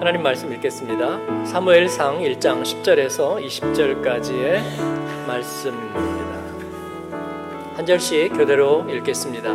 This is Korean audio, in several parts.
하나님 말씀 읽겠습니다. 사무엘상 1장 10절에서 20절까지의 말씀입니다. 한 절씩 교대로 읽겠습니다.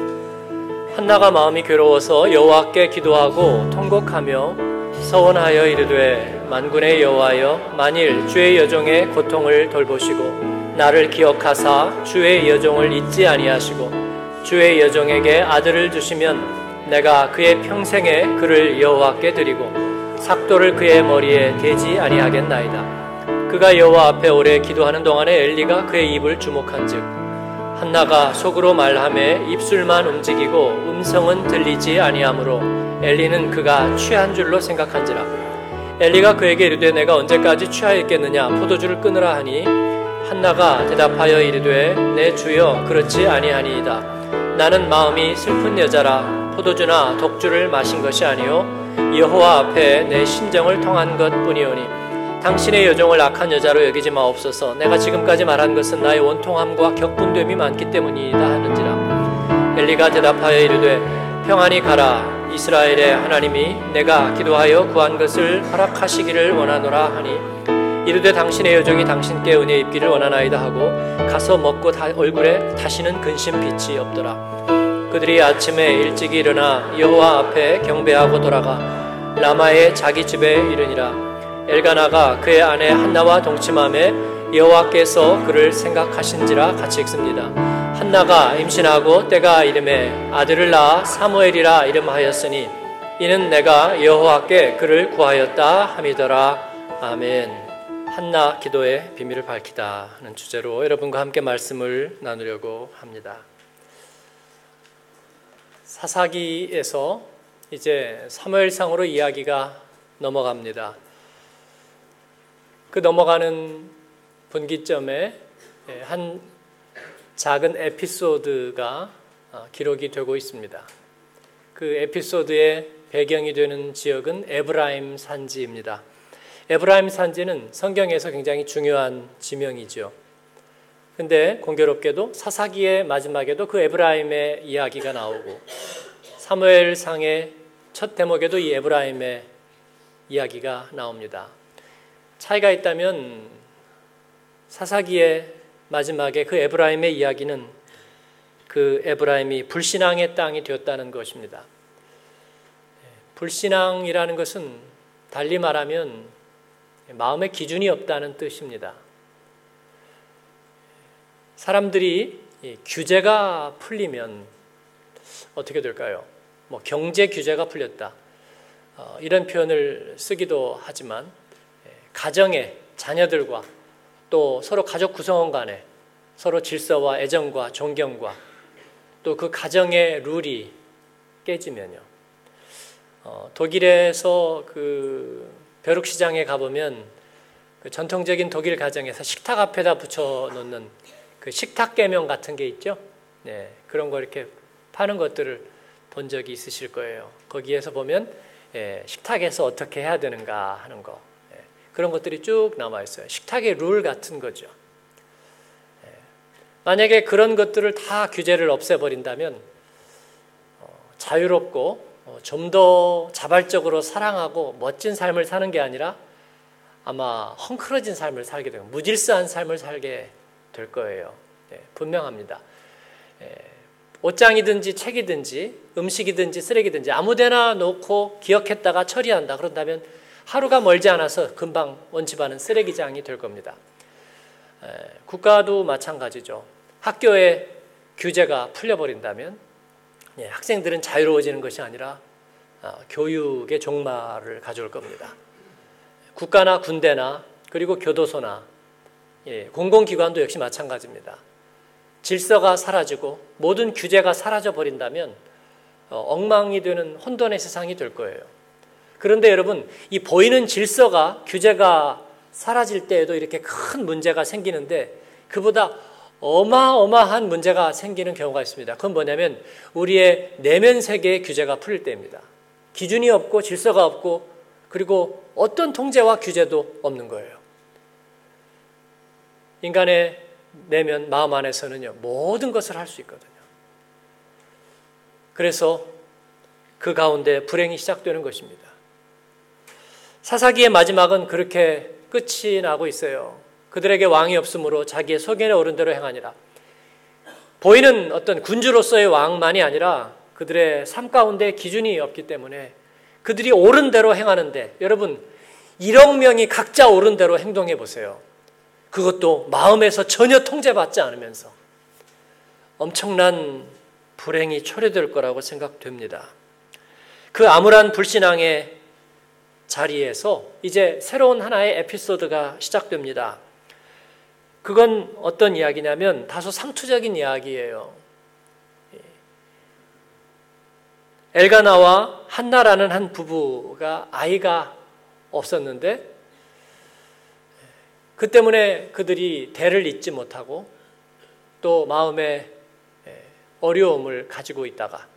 한나가 마음이 괴로워서 여호와께 기도하고 통곡하며 서원하여 이르되 만군의 여호와여 만일 주의 여종의 고통을 돌보시고 나를 기억하사 주의 여종을 잊지 아니하시고 주의 여종에게 아들을 주시면 내가 그의 평생에 그를 여호와께 드리고 삭도를 그의 머리에 대지 아니하겠나이다. 그가 여호와 앞에 오래 기도하는 동안에 엘리가 그의 입을 주목한즉 한나가 속으로 말함에 입술만 움직이고 음성은 들리지 아니하므로 엘리는 그가 취한 줄로 생각한지라. 엘리가 그에게 이르되 내가 언제까지 취하였겠느냐 포도주를 끊으라 하니 한나가 대답하여 이르되 내 주여 그렇지 아니하니이다. 나는 마음이 슬픈 여자라 포도주나 독주를 마신 것이 아니요 여호와 앞에 내 심정을 통한 것뿐이오니 당신의 여종을 악한 여자로 여기지 마옵소서. 내가 지금까지 말한 것은 나의 원통함과 격분됨이 많기 때문이다 하는지라. 엘리가 대답하여 이르되 평안히 가라. 이스라엘의 하나님이 내가 기도하여 구한 것을 허락하시기를 원하노라 하니 이르되 당신의 여종이 당신께 은혜 입기를 원하나이다 하고 가서 먹고 다 얼굴에 다시는 근심 빛이 없더라 그들이 아침에 일찍 일어나 여호와 앞에 경배하고 돌아가 라마의 자기 집에 이르니라 엘가나가 그의 아내 한나와 동침함에 여호와께서 그를 생각하신지라 같이 읽습니다. 한나가 임신하고 때가 이름에 아들을 낳아 사무엘이라 이름하였으니 이는 내가 여호와께 그를 구하였다 함이더라. 아멘. 한나 기도의 비밀을 밝히다 하는 주제로 여러분과 함께 말씀을 나누려고 합니다. 사사기에서 이제 사무엘상으로 이야기가 넘어갑니다. 그 넘어가는 분기점에 예, 한 작은 에피소드가 어, 기록이 되고 있습니다. 그 에피소드의 배경이 되는 지역은 에브라임 산지입니다. 에브라임 산지는 성경에서 굉장히 중요한 지명이죠. 근데 공교롭게도 사사기의 마지막에도 그 에브라임의 이야기가 나오고 사무엘 상의 첫 대목에도 이 에브라임의 이야기가 나옵니다. 차이가 있다면 사사기의 마지막에 그 에브라임의 이야기는 그 에브라임이 불신앙의 땅이 되었다는 것입니다. 불신앙이라는 것은 달리 말하면 마음의 기준이 없다는 뜻입니다. 사람들이 규제가 풀리면 어떻게 될까요? 뭐 경제 규제가 풀렸다. 어, 이런 표현을 쓰기도 하지만 예, 가정의 자녀들과 또 서로 가족 구성원 간에 서로 질서와 애정과 존경과 또 그 가정의 룰이 깨지면요. 어, 독일에서 그 벼룩시장에 가보면 그 전통적인 독일 가정에서 식탁 앞에다 붙여놓는 그 식탁 개명 같은 게 있죠. 네, 그런 거 이렇게 파는 것들을 본 적이 있으실 거예요. 거기에서 보면 예, 식탁에서 어떻게 해야 되는가 하는 거 예, 그런 것들이 쭉 남아 있어요. 식탁의 룰 같은 거죠. 예, 만약에 그런 것들을 다 규제를 없애버린다면 어, 자유롭고 어, 좀 더 자발적으로 사랑하고 멋진 삶을 사는 게 아니라 아마 헝클어진 삶을 살게 되고 무질서한 삶을 살게 될 거예요. 네, 분명합니다. 예, 옷장이든지 책이든지 음식이든지 쓰레기든지 아무데나 놓고 기억했다가 처리한다. 그런다면 하루가 멀지 않아서 금방 원집하는 쓰레기장이 될 겁니다. 예, 국가도 마찬가지죠. 학교에 규제가 풀려버린다면 예, 학생들은 자유로워지는 것이 아니라 아, 교육의 종말을 가져올 겁니다. 국가나 군대나 그리고 교도소나 예, 공공기관도 역시 마찬가지입니다. 질서가 사라지고 모든 규제가 사라져 버린다면 어, 엉망이 되는 혼돈의 세상이 될 거예요. 그런데 여러분, 이 보이는 질서가 규제가 사라질 때에도 이렇게 큰 문제가 생기는데 그보다 어마어마한 문제가 생기는 경우가 있습니다. 그건 뭐냐면 우리의 내면 세계의 규제가 풀릴 때입니다. 기준이 없고 질서가 없고 그리고 어떤 통제와 규제도 없는 거예요. 인간의 내면 마음 안에서는요 모든 것을 할 수 있거든요. 그래서 그 가운데 불행이 시작되는 것입니다. 사사기의 마지막은 그렇게 끝이 나고 있어요. 그들에게 왕이 없으므로 자기의 소견에 오른 대로 행하니라. 보이는 어떤 군주로서의 왕만이 아니라 그들의 삶 가운데 기준이 없기 때문에 그들이 옳은 대로 행하는데 여러분 1억 명이 각자 옳은 대로 행동해 보세요. 그것도 마음에서 전혀 통제받지 않으면서 엄청난 불행이 초래될 거라고 생각됩니다. 그 암울한 불신앙의 자리에서 이제 새로운 하나의 에피소드가 시작됩니다. 그건 어떤 이야기냐면 다소 상투적인 이야기예요. 엘가나와 한나라는 한 부부가 아이가 없었는데 그 때문에 그들이 대를 잇지 못하고 또 마음에 어려움을 가지고 있다가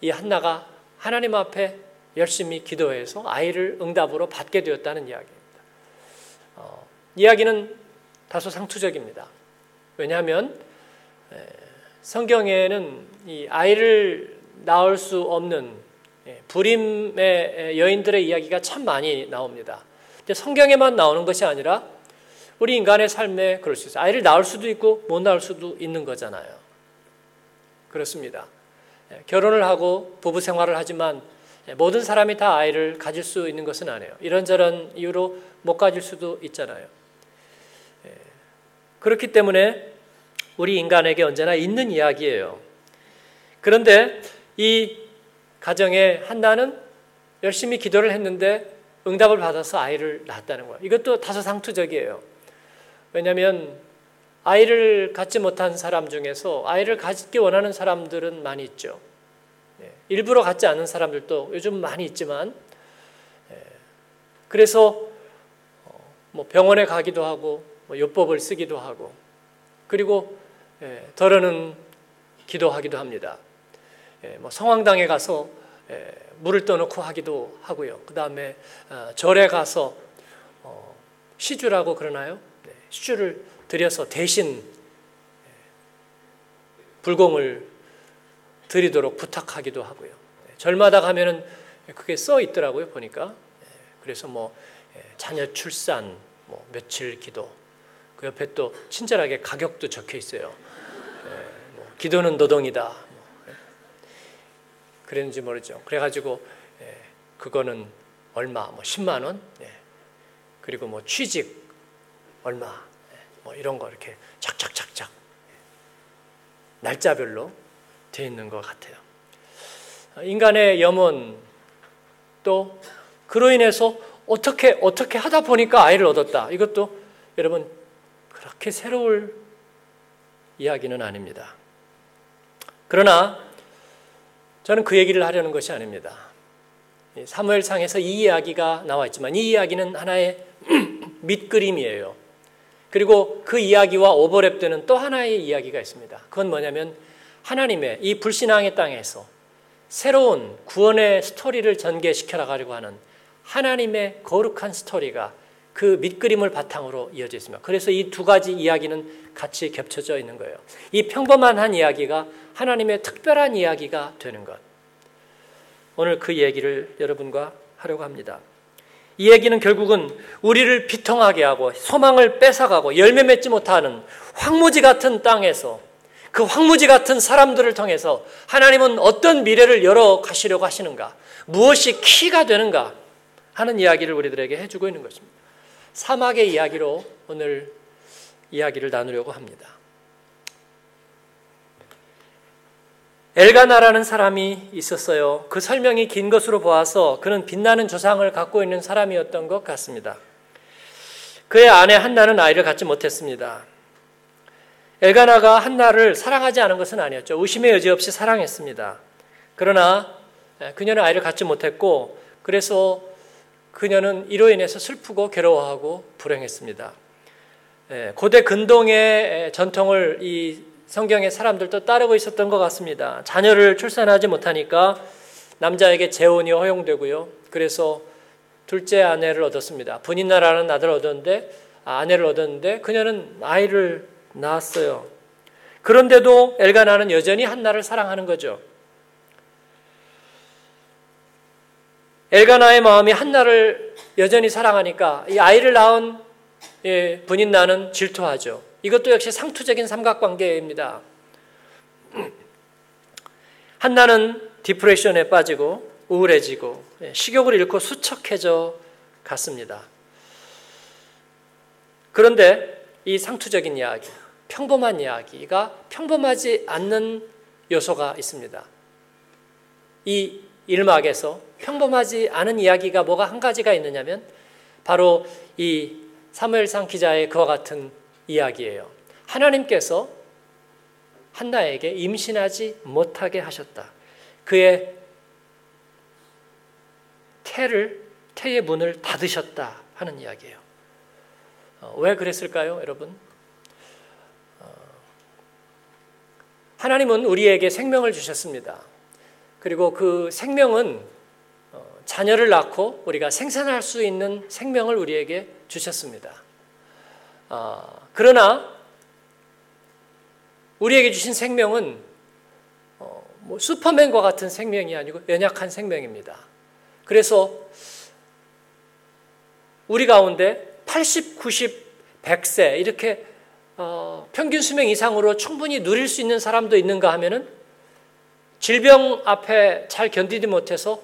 이 한나가 하나님 앞에 열심히 기도해서 아이를 응답으로 받게 되었다는 이야기입니다. 어, 이야기는 다소 상투적입니다. 왜냐하면 성경에는 이 아이를 낳을 수 없는 불임의 여인들의 이야기가 참 많이 나옵니다. 성경에만 나오는 것이 아니라 우리 인간의 삶에 그럴 수 있어요. 아이를 낳을 수도 있고 못 낳을 수도 있는 거잖아요. 그렇습니다. 결혼을 하고 부부 생활을 하지만 모든 사람이 다 아이를 가질 수 있는 것은 아니에요. 이런저런 이유로 못 가질 수도 있잖아요. 그렇기 때문에 우리 인간에게 언제나 있는 이야기예요. 그런데 이 가정의 한나는 열심히 기도를 했는데 응답을 받아서 아이를 낳았다는 거예요. 이것도 다소 상투적이에요. 왜냐하면 아이를 갖지 못한 사람 중에서 아이를 갖기 원하는 사람들은 많이 있죠. 예, 일부러 갖지 않은 사람들도 요즘 많이 있지만, 예, 그래서 어, 뭐 병원에 가기도 하고, 뭐 요법을 쓰기도 하고, 그리고 예, 덜어는 기도하기도 합니다. 뭐 성황당에 가서 물을 떠놓고 하기도 하고요. 그 다음에 어, 절에 가서 어, 시주라고 그러나요? 네, 시주를 드려서 대신 불공을 드리도록 부탁하기도 하고요. 네, 절마다 가면은 그게 써 있더라고요 보니까. 네, 그래서 뭐 자녀 출산, 뭐 며칠 기도, 그 옆에 또 친절하게 가격도 적혀 있어요. 뭐 기도는 노동이다. 뭐, 그랬는지 모르죠. 그래가지고 그거는 얼마, 뭐 10만 원, 그리고 뭐 취직 얼마, 뭐 이런 거 이렇게 착착착착 날짜별로 되어 있는 것 같아요. 인간의 염원 또 그로 인해서 어떻게 어떻게 하다 보니까 아이를 얻었다. 이것도 여러분 그렇게 새로울 이야기는 아닙니다. 그러나 저는 그 얘기를 하려는 것이 아닙니다. 사무엘상에서 이 이야기가 나와 있지만 이 이야기는 하나의 밑그림이에요. 그리고 그 이야기와 오버랩되는 또 하나의 이야기가 있습니다. 그건 뭐냐면 하나님의 이 불신앙의 땅에서 새로운 구원의 스토리를 전개시켜 나가려고 하는 하나님의 거룩한 스토리가 그 밑그림을 바탕으로 이어져 있습니다. 그래서 이 두 가지 이야기는 같이 겹쳐져 있는 거예요. 이 평범한 한 이야기가 하나님의 특별한 이야기가 되는 것. 오늘 그 얘기를 여러분과 하려고 합니다. 이 얘기는 결국은 우리를 비통하게 하고 소망을 뺏어가고 열매 맺지 못하는 황무지 같은 땅에서 그 황무지 같은 사람들을 통해서 하나님은 어떤 미래를 열어 가시려고 하시는가? 무엇이 키가 되는가? 하는 이야기를 우리들에게 해주고 있는 것입니다. 사막의 이야기로 오늘 이야기를 나누려고 합니다. 엘가나라는 사람이 있었어요. 그 설명이 긴 것으로 보아서 그는 빛나는 조상을 갖고 있는 사람이었던 것 같습니다. 그의 아내 한나는 아이를 갖지 못했습니다. 엘가나가 한나를 사랑하지 않은 것은 아니었죠. 의심의 여지 없이 사랑했습니다. 그러나 그녀는 아이를 갖지 못했고 그래서 그녀는 이로 인해서 슬프고 괴로워하고 불행했습니다. 고대 근동의 전통을 이 성경의 사람들도 따르고 있었던 것 같습니다. 자녀를 출산하지 못하니까 남자에게 재혼이 허용되고요. 그래서 둘째 아내를 얻었습니다. 분인나라는 아들을 얻었는데 아, 아내를 얻었는데 그녀는 아이를 낳았어요. 그런데도 엘가나는 여전히 한나를 사랑하는 거죠. 엘가나의 마음이 한나를 여전히 사랑하니까 이 아이를 낳은 예, 분인 나는 질투하죠. 이것도 역시 상투적인 삼각관계입니다. 한나는 디프레션에 빠지고 우울해지고 예, 식욕을 잃고 수척해져 갔습니다. 그런데 이 상투적인 이야기, 평범한 이야기가 평범하지 않는 요소가 있습니다. 이 일막에서 평범하지 않은 이야기가 뭐가 한 가지가 있느냐면 바로 이 사무엘상 기자의 그와 같은 이야기예요. 하나님께서 한나에게 임신하지 못하게 하셨다. 그의 태를 태의 문을 닫으셨다 하는 이야기예요. 어, 왜 그랬을까요, 여러분? 어, 하나님은 우리에게 생명을 주셨습니다. 그리고 그 생명은 어, 자녀를 낳고 우리가 생산할 수 있는 생명을 우리에게 주셨습니다. 어, 그러나 우리에게 주신 생명은 어, 뭐 슈퍼맨과 같은 생명이 아니고 연약한 생명입니다. 그래서 우리 가운데 80, 90, 100세 이렇게 어, 평균 수명 이상으로 충분히 누릴 수 있는 사람도 있는가 하면은 질병 앞에 잘 견디지 못해서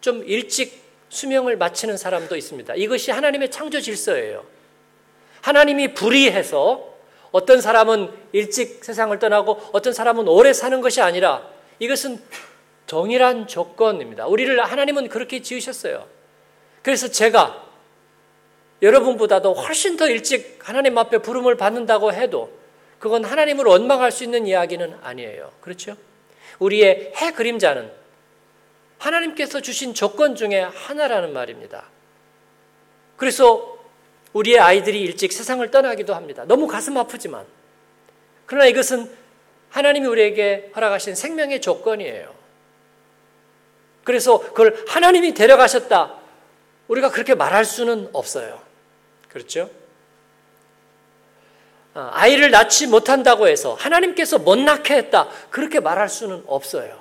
좀 일찍 수명을 마치는 사람도 있습니다. 이것이 하나님의 창조 질서예요. 하나님이 불의해서 어떤 사람은 일찍 세상을 떠나고 어떤 사람은 오래 사는 것이 아니라 이것은 동일한 조건입니다. 우리를 하나님은 그렇게 지으셨어요. 그래서 제가 여러분보다도 훨씬 더 일찍 하나님 앞에 부름을 받는다고 해도 그건 하나님을 원망할 수 있는 이야기는 아니에요. 그렇죠? 우리의 해 그림자는 하나님께서 주신 조건 중에 하나라는 말입니다. 그래서 우리의 아이들이 일찍 세상을 떠나기도 합니다. 너무 가슴 아프지만. 그러나 이것은 하나님이 우리에게 허락하신 생명의 조건이에요. 그래서 그걸 하나님이 데려가셨다. 우리가 그렇게 말할 수는 없어요. 그렇죠? 아, 아이를 낳지 못한다고 해서 하나님께서 못 낳게 했다. 그렇게 말할 수는 없어요.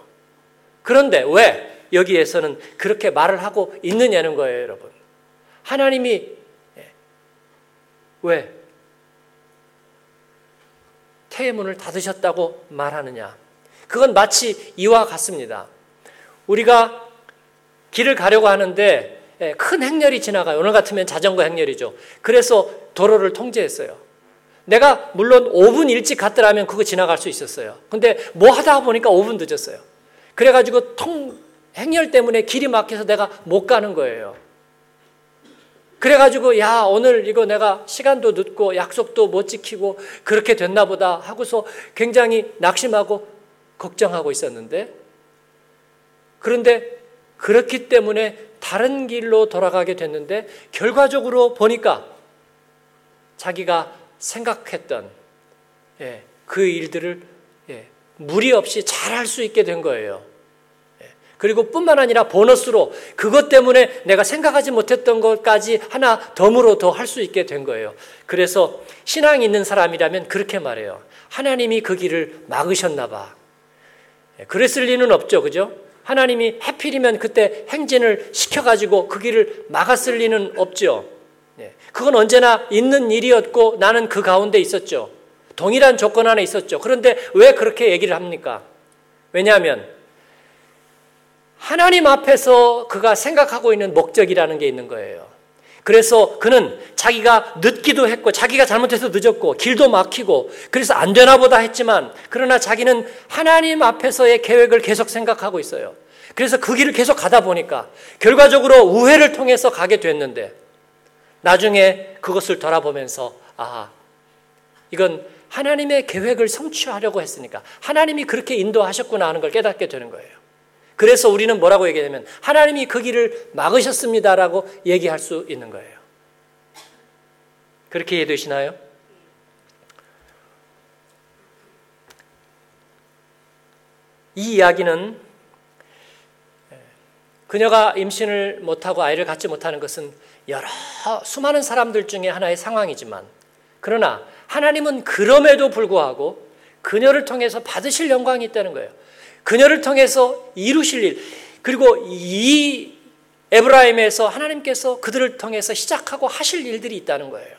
그런데 왜 여기에서는 그렇게 말을 하고 있느냐는 거예요, 여러분. 하나님이 예, 왜 태의 문을 닫으셨다고 말하느냐? 그건 마치 이와 같습니다. 우리가 길을 가려고 하는데 예, 큰 행렬이 지나가요. 오늘 같으면 자전거 행렬이죠. 그래서 도로를 통제했어요. 내가 물론 5분 일찍 갔더라면 그거 지나갈 수 있었어요. 근데 뭐 하다 보니까 5분 늦었어요. 그래가지고 통, 행렬 때문에 길이 막혀서 내가 못 가는 거예요. 그래가지고, 야, 오늘 이거 내가 시간도 늦고 약속도 못 지키고 그렇게 됐나 보다 하고서 굉장히 낙심하고 걱정하고 있었는데, 그런데 그렇기 때문에 다른 길로 돌아가게 됐는데 결과적으로 보니까 자기가 생각했던 예, 그 일들을 예, 무리 없이 잘 할 수 있게 된 거예요. 예, 그리고 뿐만 아니라 보너스로 그것 때문에 내가 생각하지 못했던 것까지 하나 덤으로 더 할 수 있게 된 거예요. 그래서 신앙 있는 사람이라면 그렇게 말해요. 하나님이 그 길을 막으셨나 봐. 예, 그랬을 리는 없죠. 그죠? 하나님이 해필이면 그때 행진을 시켜가지고 그 길을 막았을 리는 없죠. 네. 그건 언제나 있는 일이었고 나는 그 가운데 있었죠. 동일한 조건 안에 있었죠. 그런데 왜 그렇게 얘기를 합니까? 왜냐하면 하나님 앞에서 그가 생각하고 있는 목적이라는 게 있는 거예요. 그래서 그는 자기가 늦기도 했고 자기가 잘못해서 늦었고 길도 막히고 그래서 안 되나 보다 했지만 그러나 자기는 하나님 앞에서의 계획을 계속 생각하고 있어요. 그래서 그 길을 계속 가다 보니까 결과적으로 우회를 통해서 가게 됐는데 나중에 그것을 돌아보면서 아 이건 하나님의 계획을 성취하려고 했으니까 하나님이 그렇게 인도하셨구나 하는 걸 깨닫게 되는 거예요. 그래서 우리는 뭐라고 얘기하냐면 하나님이 그 길을 막으셨습니다라고 얘기할 수 있는 거예요. 그렇게 이해되시나요? 이 이야기는 그녀가 임신을 못하고 아이를 갖지 못하는 것은 여러 수많은 사람들 중에 하나의 상황이지만 그러나 하나님은 그럼에도 불구하고 그녀를 통해서 받으실 영광이 있다는 거예요. 그녀를 통해서 이루실 일, 그리고 이 에브라임에서 하나님께서 그들을 통해서 시작하고 하실 일들이 있다는 거예요.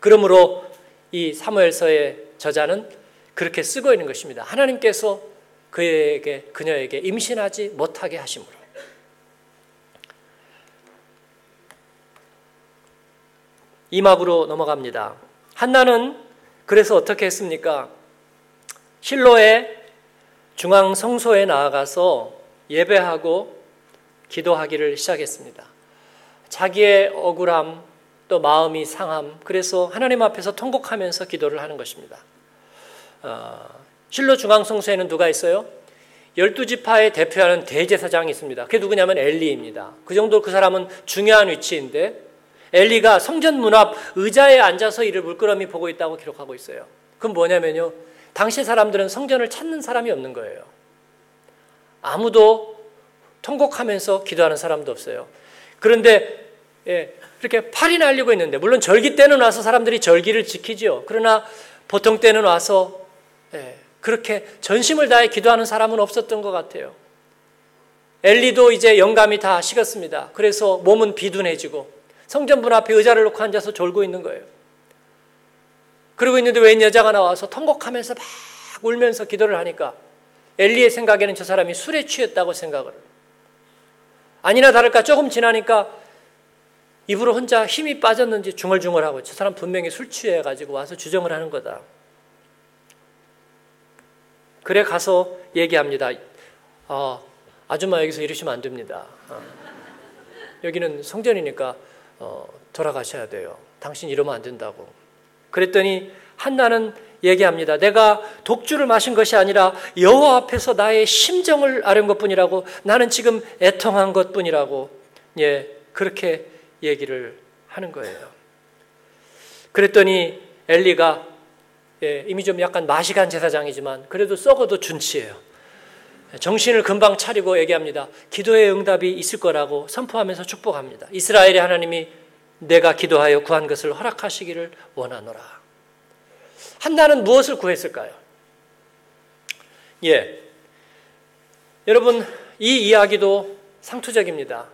그러므로 이 사무엘서의 저자는 그렇게 쓰고 있는 것입니다. 하나님께서 그에게 그녀에게 임신하지 못하게 하심으로. 이막으로 넘어갑니다. 한나는 그래서 어떻게 했습니까? 실로의 중앙 성소에 나아가서 예배하고 기도하기를 시작했습니다. 자기의 억울함, 또 마음이 상함, 그래서 하나님 앞에서 통곡하면서 기도를 하는 것입니다. 어, 실로 중앙 성소에는 누가 있어요? 열두 지파의 대표하는 대제사장이 있습니다. 그게 누구냐면 엘리입니다. 그 정도 그 사람은 중요한 위치인데 엘리가 성전 문 앞 의자에 앉아서 이를 물끄러미 보고 있다고 기록하고 있어요. 그건 뭐냐면요. 당시 사람들은 성전을 찾는 사람이 없는 거예요. 아무도 통곡하면서 기도하는 사람도 없어요. 그런데 예, 이렇게 팔이 날리고 있는데 물론 절기 때는 와서 사람들이 절기를 지키죠. 그러나 보통 때는 와서 예, 그렇게 전심을 다해 기도하는 사람은 없었던 것 같아요. 엘리도 이제 영감이 다 식었습니다. 그래서 몸은 비둔해지고 성전문 앞에 의자를 놓고 앉아서 졸고 있는 거예요. 그러고 있는데 웬 여자가 나와서 통곡하면서 막 울면서 기도를 하니까 엘리의 생각에는 저 사람이 술에 취했다고 생각을 아니나 다를까 조금 지나니까 입으로 혼자 힘이 빠졌는지 중얼중얼하고 저 사람 분명히 술 취해가지고 와서 주정을 하는 거다. 그래 가서 얘기합니다. 아, 아줌마 여기서 이러시면 안 됩니다. 어. 여기는 성전이니까 어, 돌아가셔야 돼요. 당신 이러면 안 된다고. 그랬더니 한나는 얘기합니다. 내가 독주를 마신 것이 아니라 여호와 앞에서 나의 심정을 아는 것뿐이라고 나는 지금 애통한 것뿐이라고 예 그렇게 얘기를 하는 거예요. 그랬더니 엘리가 예, 이미 좀 약간 마시간 제사장이지만 그래도 썩어도 준치예요. 정신을 금방 차리고 얘기합니다. 기도의 응답이 있을 거라고 선포하면서 축복합니다. 이스라엘의 하나님이 내가 기도하여 구한 것을 허락하시기를 원하노라. 한나는 무엇을 구했을까요? 예. 여러분, 이 이야기도 상투적입니다.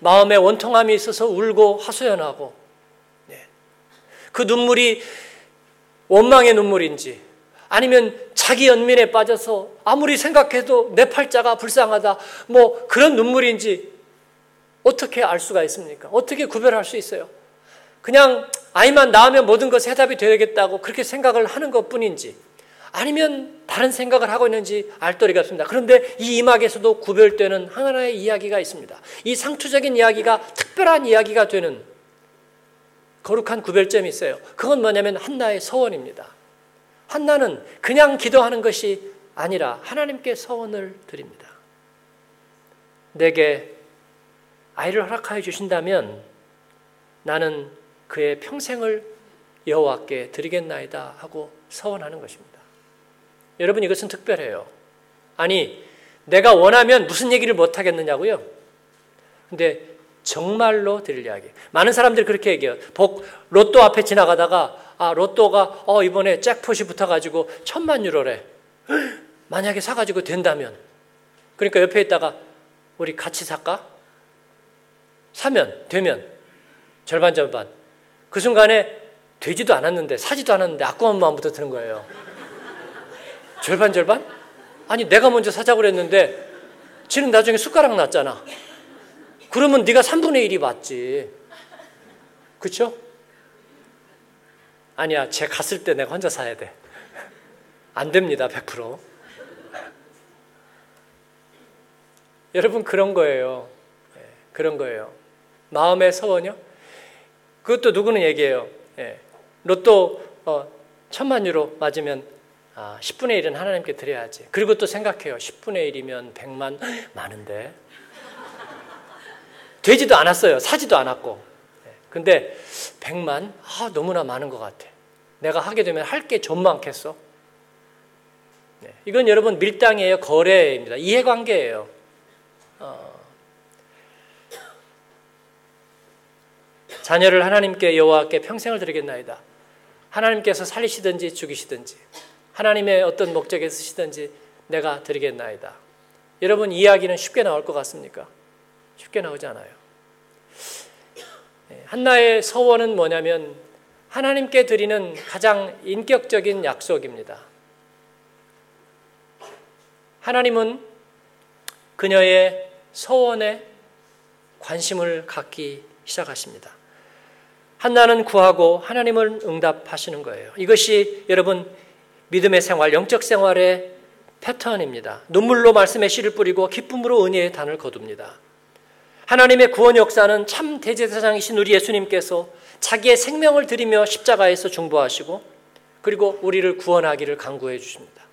마음에 원통함이 있어서 울고 하소연하고, 네. 그 눈물이 원망의 눈물인지, 아니면 자기 연민에 빠져서 아무리 생각해도 내 팔자가 불쌍하다, 뭐 그런 눈물인지 어떻게 알 수가 있습니까? 어떻게 구별할 수 있어요? 그냥 아이만 낳으면 모든 것이 해답이 되겠다고 그렇게 생각을 하는 것 뿐인지 아니면 다른 생각을 하고 있는지 알 도리가 없습니다. 그런데 이 이막에서도 구별되는 하나의 이야기가 있습니다. 이 상투적인 이야기가 특별한 이야기가 되는 거룩한 구별점이 있어요. 그건 뭐냐면 한나의 서원입니다. 한나는 그냥 기도하는 것이 아니라 하나님께 서원을 드립니다. 내게 아이를 허락하여 주신다면 나는 그의 평생을 여호와께 드리겠나이다 하고 서원하는 것입니다. 여러분 이것은 특별해요. 아니 내가 원하면 무슨 얘기를 못 하겠느냐고요? 근데 정말로 드릴 이야기. 많은 사람들이 그렇게 얘기해요. 복 로또 앞에 지나가다가 아 로또가 어 이번에 잭폿이 붙어가지고 천만 유로래. 만약에 사가지고 된다면 그러니까 옆에 있다가 우리 같이 살까? 사면 되면 절반 절반. 그 순간에 되지도 않았는데 사지도 않았는데 아까운 마음부터 드는 거예요. 절반 절반? 아니 내가 먼저 사자고 그랬는데 지는 나중에 숟가락 났잖아. 그러면 네가 3분의 1이 맞지. 그렇죠? 아니야. 쟤 갔을 때 내가 혼자 사야 돼. 안 됩니다. 100%. 여러분 그런 거예요. 네, 그런 거예요. 마음의 서원요? 그것도 누구는 얘기해요. 예. 로또 어, 천만 유로 맞으면 아, 10분의 1은 하나님께 드려야지. 그리고 또 생각해요. 10분의 1이면 100만 많은데. 되지도 않았어요. 사지도 않았고. 예. 근데 100만 아, 너무나 많은 것 같아. 내가 하게 되면 할 게 좀 많겠어. 네. 이건 여러분 밀당이에요. 거래입니다. 이해관계예요. 어, 자녀를 하나님께 여호와께 평생을 드리겠나이다. 하나님께서 살리시든지 죽이시든지 하나님의 어떤 목적에 쓰시든지 내가 드리겠나이다. 여러분 이야기는 쉽게 나올 것 같습니까? 쉽게 나오지 않아요. 예, 한나의 서원은 뭐냐면 하나님께 드리는 가장 인격적인 약속입니다. 하나님은 그녀의 서원에 관심을 갖기 시작하십니다. 한나는 구하고 하나님을 응답하시는 거예요. 이것이 여러분 믿음의 생활, 영적 생활의 패턴입니다. 눈물로 말씀의 씨를 뿌리고 기쁨으로 은혜의 단을 거둡니다. 하나님의 구원 역사는 참 대제사장이신 우리 예수님께서 자기의 생명을 드리며 십자가에서 중보하시고 그리고 우리를 구원하기를 강구해 주십니다.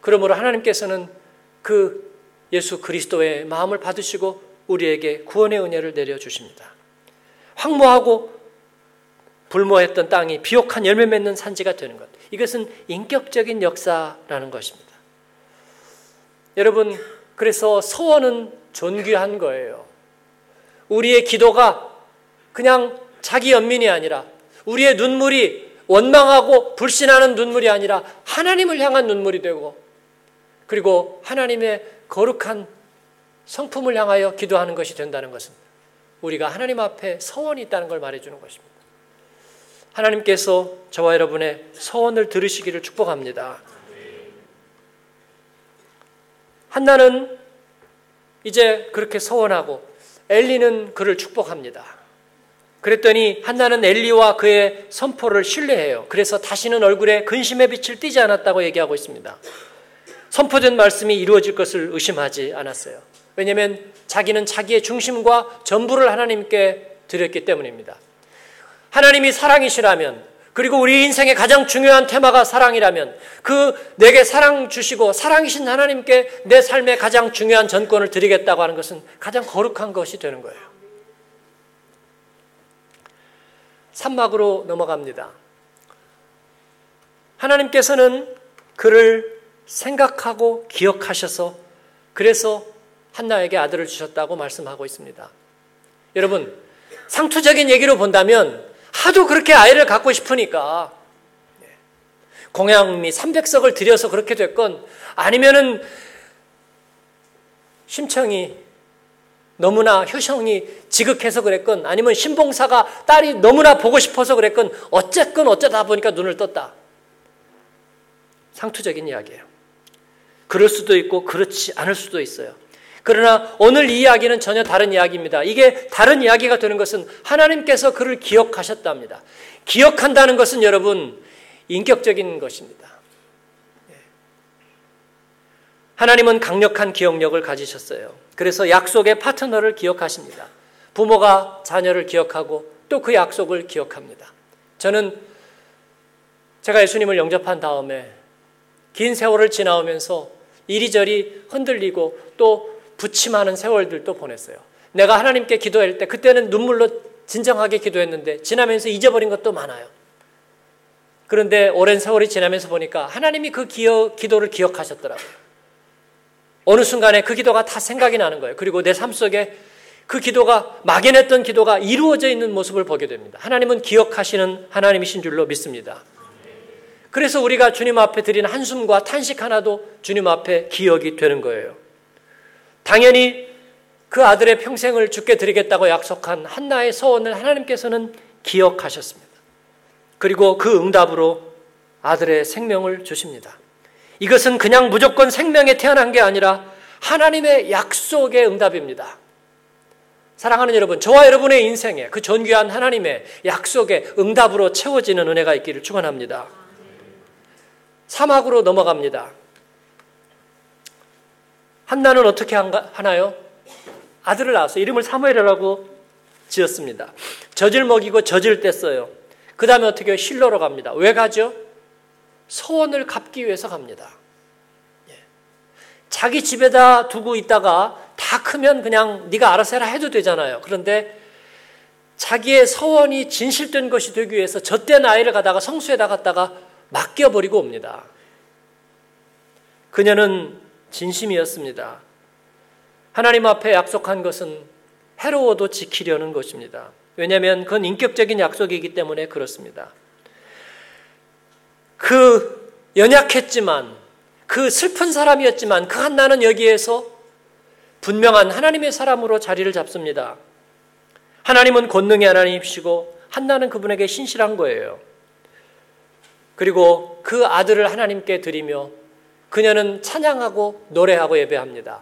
그러므로 하나님께서는 그 예수 그리스도의 마음을 받으시고 우리에게 구원의 은혜를 내려 주십니다. 황무하고 불모했던 땅이 비옥한 열매 맺는 산지가 되는 것. 이것은 인격적인 역사라는 것입니다. 여러분, 그래서 소원은 존귀한 거예요. 우리의 기도가 그냥 자기 연민이 아니라 우리의 눈물이 원망하고 불신하는 눈물이 아니라 하나님을 향한 눈물이 되고 그리고 하나님의 거룩한 성품을 향하여 기도하는 것이 된다는 것은 우리가 하나님 앞에 서원이 있다는 걸 말해주는 것입니다. 하나님께서 저와 여러분의 서원을 들으시기를 축복합니다. 한나는 이제 그렇게 서원하고 엘리는 그를 축복합니다. 그랬더니 한나는 엘리와 그의 선포를 신뢰해요. 그래서 다시는 얼굴에 근심의 빛을 띠지 않았다고 얘기하고 있습니다. 선포된 말씀이 이루어질 것을 의심하지 않았어요. 왜냐하면 자기는 자기의 중심과 전부를 하나님께 드렸기 때문입니다. 하나님이 사랑이시라면 그리고 우리 인생의 가장 중요한 테마가 사랑이라면 그 내게 사랑 주시고 사랑이신 하나님께 내 삶의 가장 중요한 전권을 드리겠다고 하는 것은 가장 거룩한 것이 되는 거예요. 산막으로 넘어갑니다. 하나님께서는 그를 생각하고 기억하셔서 그래서 한나에게 아들을 주셨다고 말씀하고 있습니다. 여러분, 상투적인 얘기로 본다면 하도 그렇게 아이를 갖고 싶으니까 공양미 300석을 들여서 그렇게 됐건 아니면은 심청이 너무나 효성이 지극해서 그랬건 아니면 신봉사가 딸이 너무나 보고 싶어서 그랬건 어쨌건 어쩌다 보니까 눈을 떴다. 상투적인 이야기예요. 그럴 수도 있고 그렇지 않을 수도 있어요. 그러나 오늘 이 이야기는 전혀 다른 이야기입니다. 이게 다른 이야기가 되는 것은 하나님께서 그를 기억하셨답니다. 기억한다는 것은 여러분 인격적인 것입니다. 예. 하나님은 강력한 기억력을 가지셨어요. 그래서 약속의 파트너를 기억하십니다. 부모가 자녀를 기억하고 또 그 약속을 기억합니다. 저는 제가 예수님을 영접한 다음에 긴 세월을 지나오면서 이리저리 흔들리고 또 부침하는 세월들도 보냈어요. 내가 하나님께 기도할 때 그때는 눈물로 진정하게 기도했는데 지나면서 잊어버린 것도 많아요. 그런데 오랜 세월이 지나면서 보니까 하나님이 그 기어, 기도를 기억하셨더라고요. 어느 순간에 그 기도가 다 생각이 나는 거예요. 그리고 내 삶 속에 그 기도가 막연했던 기도가 이루어져 있는 모습을 보게 됩니다. 하나님은 기억하시는 하나님이신 줄로 믿습니다. 그래서 우리가 주님 앞에 드린 한숨과 탄식 하나도 주님 앞에 기억이 되는 거예요. 당연히 그 아들의 평생을 죽게 드리겠다고 약속한 한나의 서원을 하나님께서는 기억하셨습니다. 그리고 그 응답으로 아들의 생명을 주십니다. 이것은 그냥 무조건 생명에 태어난 게 아니라 하나님의 약속의 응답입니다. 사랑하는 여러분, 저와 여러분의 인생에 그 존귀한 하나님의 약속의 응답으로 채워지는 은혜가 있기를 축원합니다. 사막으로 넘어갑니다. 한나는 어떻게 하나요? 아들을 낳아서 이름을 사무엘이라고 지었습니다. 젖을 먹이고 젖을 뗐어요. 그 다음에 어떻게 실로로 갑니다. 왜 가죠? 소원을 갚기 위해서 갑니다. 예. 자기 집에다 두고 있다가 다 크면 그냥 네가 알아서 해라 해도 되잖아요. 그런데 자기의 서원이 진실된 것이 되기 위해서 젖된 아이를 가다가 성수에다 갔다가 맡겨버리고 옵니다. 그녀는 진심이었습니다. 하나님 앞에 약속한 것은 해로워도 지키려는 것입니다. 왜냐하면 그건 인격적인 약속이기 때문에 그렇습니다. 그 연약했지만 그 슬픈 사람이었지만 그 한나는 여기에서 분명한 하나님의 사람으로 자리를 잡습니다. 하나님은 권능의 하나님이시고 한나는 그분에게 신실한 거예요. 그리고 그 아들을 하나님께 드리며 그녀는 찬양하고 노래하고 예배합니다.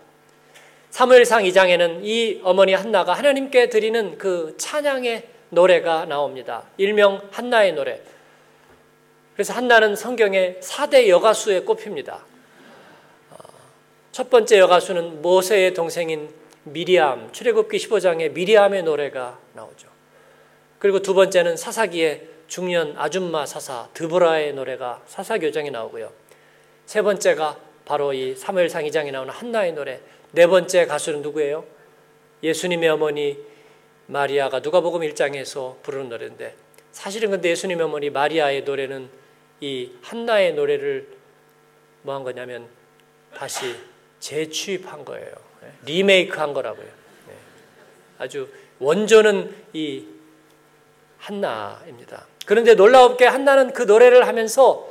사무엘상 2장에는 이 어머니 한나가 하나님께 드리는 그 찬양의 노래가 나옵니다. 일명 한나의 노래. 그래서 한나는 성경의 4대 여가수에 꼽힙니다. 어, 첫 번째 여가수는 모세의 동생인 미리암, 출애굽기 15장에 미리암의 노래가 나오죠. 그리고 두 번째는 사사기의 중년 아줌마 사사 드보라의 노래가 사사교정에 나오고요. 세 번째가 바로 이 사무엘상 2장에 나오는 한나의 노래. 네 번째 가수는 누구예요? 예수님의 어머니 마리아가 누가복음 1장에서 부르는 노래인데 사실은 근데 예수님의 어머니 마리아의 노래는 이 한나의 노래를 뭐 한 거냐면 다시 재취입한 거예요. 리메이크 한 거라고요. 네. 아주 원조는 이 한나입니다. 그런데 놀라웠게 한나는 그 노래를 하면서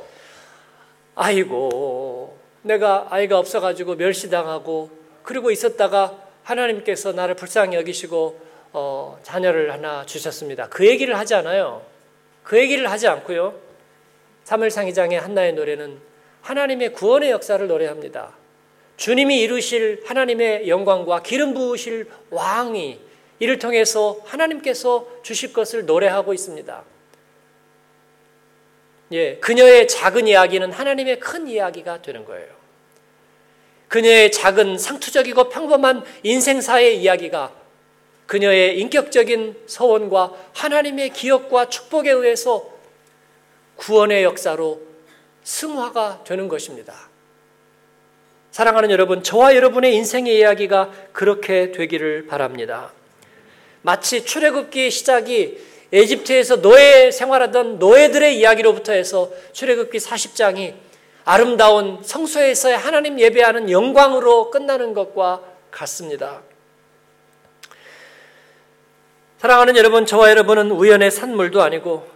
아이고 내가 아이가 없어가지고 멸시당하고 그리고 있었다가 하나님께서 나를 불쌍히 여기시고 어, 자녀를 하나 주셨습니다. 그 얘기를 하지 않아요. 그 얘기를 하지 않고요. 3월 상기장의 한나의 노래는 하나님의 구원의 역사를 노래합니다. 주님이 이루실 하나님의 영광과 기름 부으실 왕이 이를 통해서 하나님께서 주실 것을 노래하고 있습니다. 예, 그녀의 작은 이야기는 하나님의 큰 이야기가 되는 거예요. 그녀의 작은 상투적이고 평범한 인생사의 이야기가 그녀의 인격적인 서원과 하나님의 기억과 축복에 의해서 구원의 역사로 승화가 되는 것입니다. 사랑하는 여러분, 저와 여러분의 인생의 이야기가 그렇게 되기를 바랍니다. 마치 출애굽기 시작이 에집트에서 노예 생활하던 노예들의 이야기로부터 해서 출애굽기 40장이 아름다운 성소에서의 하나님 예배하는 영광으로 끝나는 것과 같습니다. 사랑하는 여러분, 저와 여러분은 우연의 산물도 아니고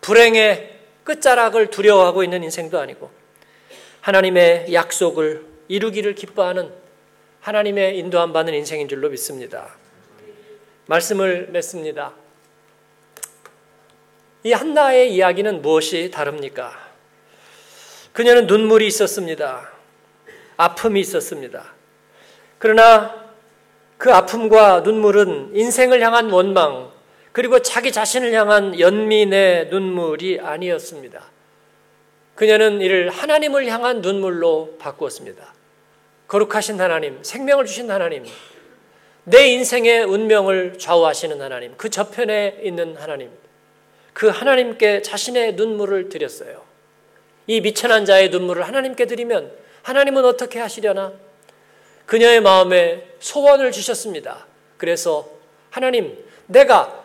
불행의 끝자락을 두려워하고 있는 인생도 아니고 하나님의 약속을 이루기를 기뻐하는 하나님의 인도함 받는 인생인 줄로 믿습니다. 말씀을 맺습니다. 이 한나의 이야기는 무엇이 다릅니까? 그녀는 눈물이 있었습니다. 아픔이 있었습니다. 그러나 그 아픔과 눈물은 인생을 향한 원망, 그리고 자기 자신을 향한 연민의 눈물이 아니었습니다. 그녀는 이를 하나님을 향한 눈물로 바꾸었습니다. 거룩하신 하나님, 생명을 주신 하나님, 내 인생의 운명을 좌우하시는 하나님, 그 저편에 있는 하나님, 그 하나님께 자신의 눈물을 드렸어요. 이 미천한 자의 눈물을 하나님께 드리면 하나님은 어떻게 하시려나? 그녀의 마음에 소원을 주셨습니다. 그래서 하나님, 내가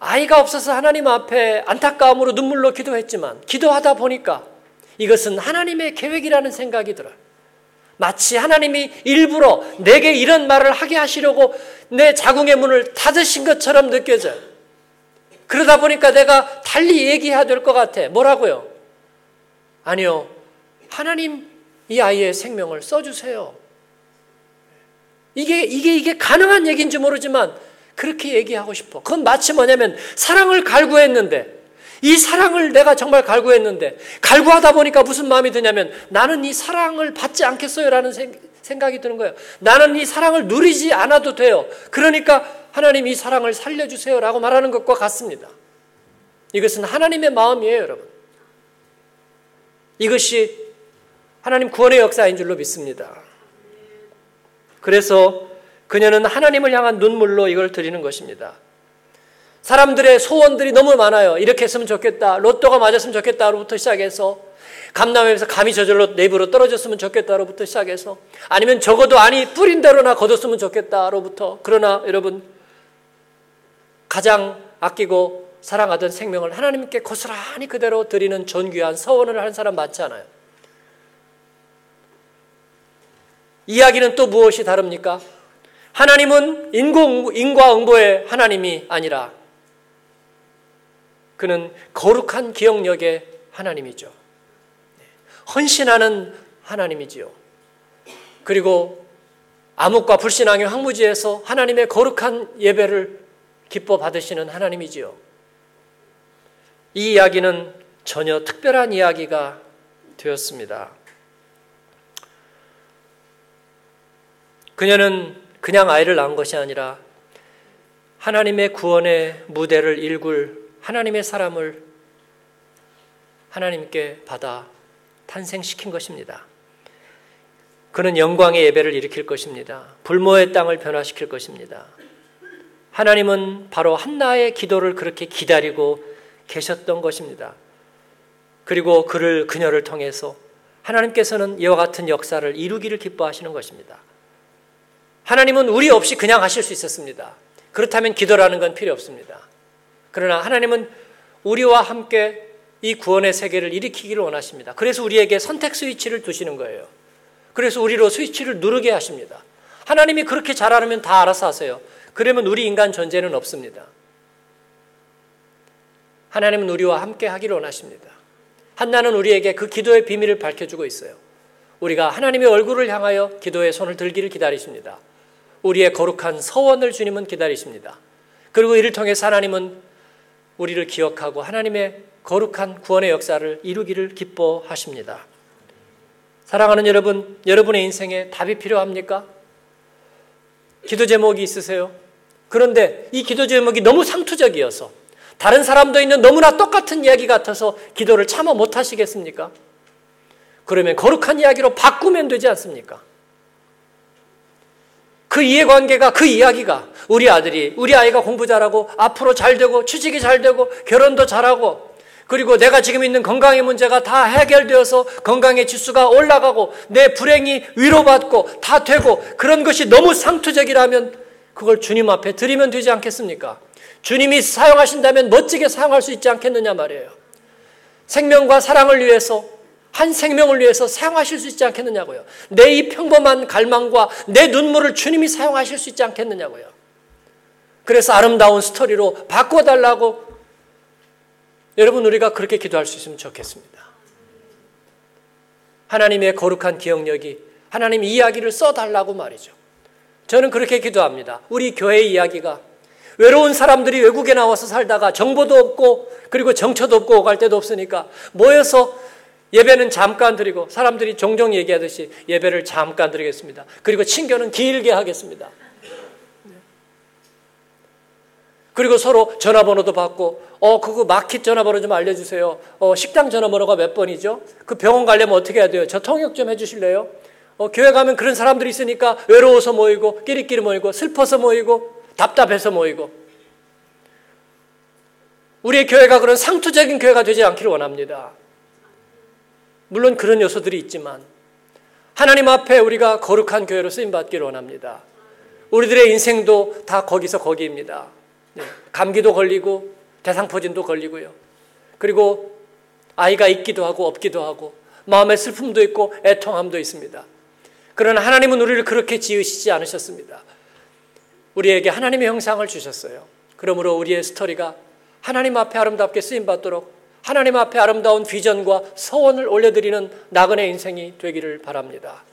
아이가 없어서 하나님 앞에 안타까움으로 눈물로 기도했지만 기도하다 보니까 이것은 하나님의 계획이라는 생각이 들어요. 마치 하나님이 일부러 내게 이런 말을 하게 하시려고 내 자궁의 문을 닫으신 것처럼 느껴져요. 그러다 보니까 내가 달리 얘기해야 될 것 같아. 뭐라고요? 아니요. 하나님 이 아이의 생명을 써주세요. 이게, 이게, 이게 가능한 얘기인지 모르지만 그렇게 얘기하고 싶어. 그건 마치 뭐냐면 사랑을 갈구했는데 이 사랑을 내가 정말 갈구했는데 갈구하다 보니까 무슨 마음이 드냐면 나는 이 사랑을 받지 않겠어요라는 생각이 드는 거예요. 나는 이 사랑을 누리지 않아도 돼요. 그러니까 하나님 이 사랑을 살려주세요라고 말하는 것과 같습니다. 이것은 하나님의 마음이에요, 여러분. 이것이 하나님 구원의 역사인 줄로 믿습니다. 그래서 그녀는 하나님을 향한 눈물로 이걸 드리는 것입니다. 사람들의 소원들이 너무 많아요. 이렇게 했으면 좋겠다. 로또가 맞았으면 좋겠다로부터 시작해서 감남에서 감이 저절로 내 입으로 떨어졌으면 좋겠다로부터 시작해서 아니면 적어도 아니 뿌린 대로나 거뒀으면 좋겠다로부터 그러나 여러분 가장 아끼고 사랑하던 생명을 하나님께 고스란히 그대로 드리는 존귀한 서원을 하는 사람 많지 않아요. 이야기는 또 무엇이 다릅니까? 하나님은 인과응보의 하나님이 아니라 그는 거룩한 기억력의 하나님이죠. 헌신하는 하나님이지요. 그리고 암흑과 불신앙의 황무지에서 하나님의 거룩한 예배를 기뻐 받으시는 하나님이지요. 이 이야기는 전혀 특별한 이야기가 되었습니다. 그녀는 그냥 아이를 낳은 것이 아니라 하나님의 구원의 무대를 일굴 하나님의 사람을 하나님께 받아 탄생시킨 것입니다. 그는 영광의 예배를 일으킬 것입니다. 불모의 땅을 변화시킬 것입니다. 하나님은 바로 한나의 기도를 그렇게 기다리고 계셨던 것입니다. 그리고 그를 그녀를 통해서 하나님께서는 이와 같은 역사를 이루기를 기뻐하시는 것입니다. 하나님은 우리 없이 그냥 하실 수 있었습니다. 그렇다면 기도라는 건 필요 없습니다. 그러나 하나님은 우리와 함께 이 구원의 세계를 일으키기를 원하십니다. 그래서 우리에게 선택 스위치를 두시는 거예요. 그래서 우리로 스위치를 누르게 하십니다. 하나님이 그렇게 잘하면 다 알아서 하세요. 그러면 우리 인간 존재는 없습니다. 하나님은 우리와 함께 하기를 원하십니다. 한나는 우리에게 그 기도의 비밀을 밝혀주고 있어요. 우리가 하나님의 얼굴을 향하여 기도의 손을 들기를 기다리십니다. 우리의 거룩한 서원을 주님은 기다리십니다. 그리고 이를 통해서 하나님은 우리를 기억하고 하나님의 거룩한 구원의 역사를 이루기를 기뻐하십니다. 사랑하는 여러분, 여러분의 인생에 답이 필요합니까? 기도 제목이 있으세요? 그런데 이 기도 제목이 너무 상투적이어서 다른 사람도 있는 너무나 똑같은 이야기 같아서 기도를 참아 못 하시겠습니까? 그러면 거룩한 이야기로 바꾸면 되지 않습니까? 그 이해관계가 그 이야기가 우리 아들이 우리 아이가 공부 잘하고 앞으로 잘 되고 취직이 잘 되고 결혼도 잘하고 그리고 내가 지금 있는 건강의 문제가 다 해결되어서 건강의 지수가 올라가고 내 불행이 위로받고 다 되고 그런 것이 너무 상투적이라면 그걸 주님 앞에 드리면 되지 않겠습니까? 주님이 사용하신다면 멋지게 사용할 수 있지 않겠느냐 말이에요. 생명과 사랑을 위해서 한 생명을 위해서 사용하실 수 있지 않겠느냐고요. 내 이 평범한 갈망과 내 눈물을 주님이 사용하실 수 있지 않겠느냐고요. 그래서 아름다운 스토리로 바꿔달라고 여러분 우리가 그렇게 기도할 수 있으면 좋겠습니다. 하나님의 거룩한 기억력이 하나님 이야기를 써달라고 말이죠. 저는 그렇게 기도합니다. 우리 교회 이야기가 외로운 사람들이 외국에 나와서 살다가 정보도 없고 그리고 정처도 없고 갈 데도 없으니까 모여서 예배는 잠깐 드리고 사람들이 종종 얘기하듯이 예배를 잠깐 드리겠습니다. 그리고 친교는 길게 하겠습니다. 그리고 서로 전화번호도 받고 어 그거 마켓 전화번호 좀 알려주세요. 어 식당 전화번호가 몇 번이죠? 그 병원 가려면 어떻게 해야 돼요? 저 통역 좀 해주실래요? 어 교회 가면 그런 사람들이 있으니까 외로워서 모이고 끼리끼리 모이고 슬퍼서 모이고 답답해서 모이고 우리의 교회가 그런 상투적인 교회가 되지 않기를 원합니다. 물론 그런 요소들이 있지만 하나님 앞에 우리가 거룩한 교회로 쓰임 받기를 원합니다. 우리들의 인생도 다 거기서 거기입니다. 네, 감기도 걸리고 대상포진도 걸리고요. 그리고 아이가 있기도 하고 없기도 하고 마음의 슬픔도 있고 애통함도 있습니다. 그러나 하나님은 우리를 그렇게 지으시지 않으셨습니다. 우리에게 하나님의 형상을 주셨어요. 그러므로 우리의 스토리가 하나님 앞에 아름답게 쓰임 받도록 하나님 앞에 아름다운 비전과 서원을 올려드리는 나그네 인생이 되기를 바랍니다.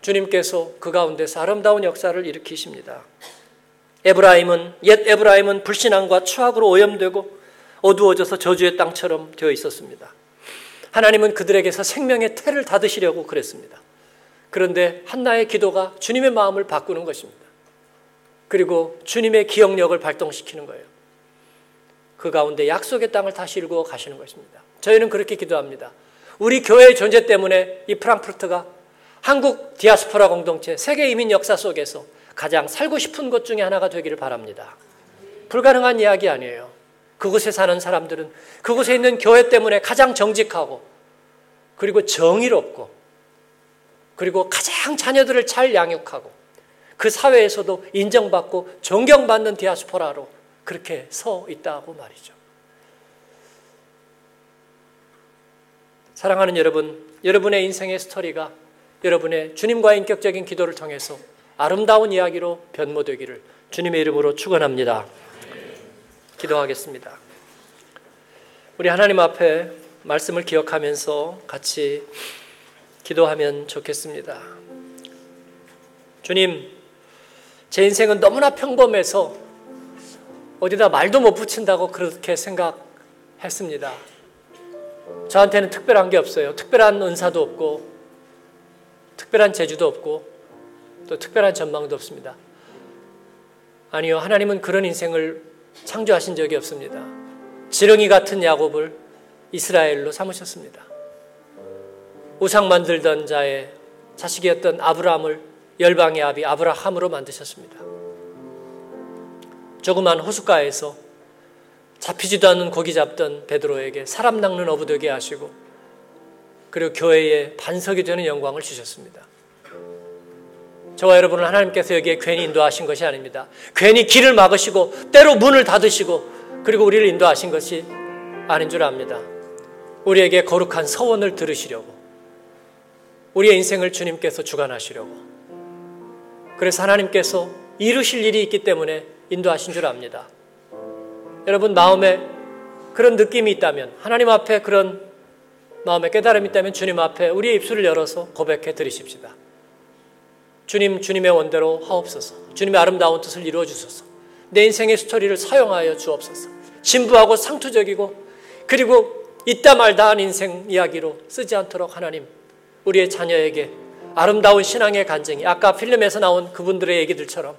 주님께서 그 가운데서 아름다운 역사를 일으키십니다. 에브라임은 옛 에브라임은 불신앙과 추악으로 오염되고 어두워져서 저주의 땅처럼 되어 있었습니다. 하나님은 그들에게서 생명의 태를 닫으시려고 그랬습니다. 그런데 한나의 기도가 주님의 마음을 바꾸는 것입니다. 그리고 주님의 기억력을 발동시키는 거예요. 그 가운데 약속의 땅을 다시 일구어 가시는 것입니다. 저희는 그렇게 기도합니다. 우리 교회의 존재 때문에 이 프랑크푸르트가 한국 디아스포라 공동체 세계 이민 역사 속에서 가장 살고 싶은 곳 중에 하나가 되기를 바랍니다. 불가능한 이야기 아니에요. 그곳에 사는 사람들은 그곳에 있는 교회 때문에 가장 정직하고 그리고 정의롭고 그리고 가장 자녀들을 잘 양육하고 그 사회에서도 인정받고 존경받는 디아스포라로 그렇게 서 있다고 말이죠. 사랑하는 여러분, 여러분의 인생의 스토리가 여러분의 주님과의 인격적인 기도를 통해서 아름다운 이야기로 변모되기를 주님의 이름으로 축원합니다. 기도하겠습니다. 우리 하나님 앞에 말씀을 기억하면서 같이 기도하면 좋겠습니다. 주님, 제 인생은 너무나 평범해서 어디다 말도 못 붙인다고 그렇게 생각했습니다. 저한테는 특별한 게 없어요. 특별한 은사도 없고, 특별한 재주도 없고, 또 특별한 전망도 없습니다. 아니요, 하나님은 그런 인생을 창조하신 적이 없습니다. 지렁이 같은 야곱을 이스라엘로 삼으셨습니다. 우상 만들던 자의 자식이었던 아브라함을 열방의 아비 아브라함으로 만드셨습니다. 조그만 호숫가에서 잡히지도 않는 고기 잡던 베드로에게 사람 낚는 어부 되게 하시고 그리고 교회의 반석이 되는 영광을 주셨습니다. 저와 여러분은 하나님께서 여기에 괜히 인도하신 것이 아닙니다. 괜히 길을 막으시고 때로 문을 닫으시고 그리고 우리를 인도하신 것이 아닌 줄 압니다. 우리에게 거룩한 서원을 들으시려고 우리의 인생을 주님께서 주관하시려고 그래서 하나님께서 이루실 일이 있기 때문에 인도하신 줄 압니다. 여러분 마음에 그런 느낌이 있다면 하나님 앞에 그런 마음의 깨달음이 있다면 주님 앞에 우리의 입술을 열어서 고백해 드리십시다. 주님, 주님의 원대로 하옵소서. 주님의 아름다운 뜻을 이루어 주소서. 내 인생의 스토리를 사용하여 주옵소서. 진부하고 상투적이고 그리고 있다 말다 한 인생 이야기로 쓰지 않도록 하나님 우리의 자녀에게 아름다운 신앙의 간증이 아까 필름에서 나온 그분들의 얘기들처럼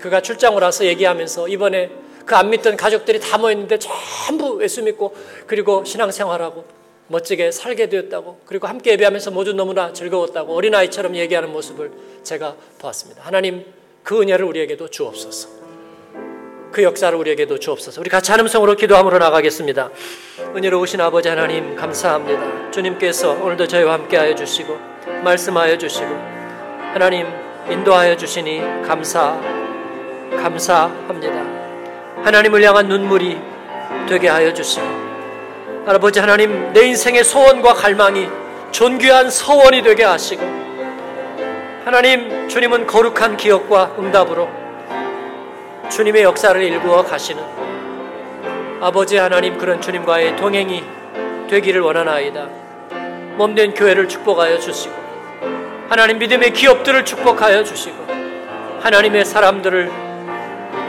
그가 출장을 와서 얘기하면서 이번에 그 안 믿던 가족들이 다 모였는데 전부 예수 믿고 그리고 신앙생활하고 멋지게 살게 되었다고 그리고 함께 예배하면서 모두 너무나 즐거웠다고 어린아이처럼 얘기하는 모습을 제가 보았습니다. 하나님 그 은혜를 우리에게도 주옵소서. 그 역사를 우리에게도 주옵소서. 우리 같이 한음성으로 기도함으로 나가겠습니다. 은혜로우신 아버지 하나님 감사합니다. 주님께서 오늘도 저희와 함께하여 주시고 말씀하여 주시고 하나님 인도하여 주시니 감사 감사합니다. 하나님을 향한 눈물이 되게 하여 주시고 아버지 하나님 내 인생의 소원과 갈망이 존귀한 서원이 되게 하시고 하나님 주님은 거룩한 기억과 응답으로 주님의 역사를 일구어 가시는 아버지 하나님 그런 주님과의 동행이 되기를 원하나이다. 몸된 교회를 축복하여 주시고 하나님 믿음의 기업들을 축복하여 주시고 하나님의 사람들을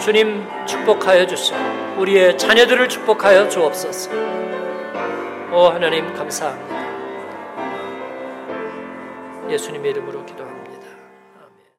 주님 축복하여 주시고 우리의 자녀들을 축복하여 주옵소서. 오 하나님 감사합니다. 예수님의 이름으로 기도합니다.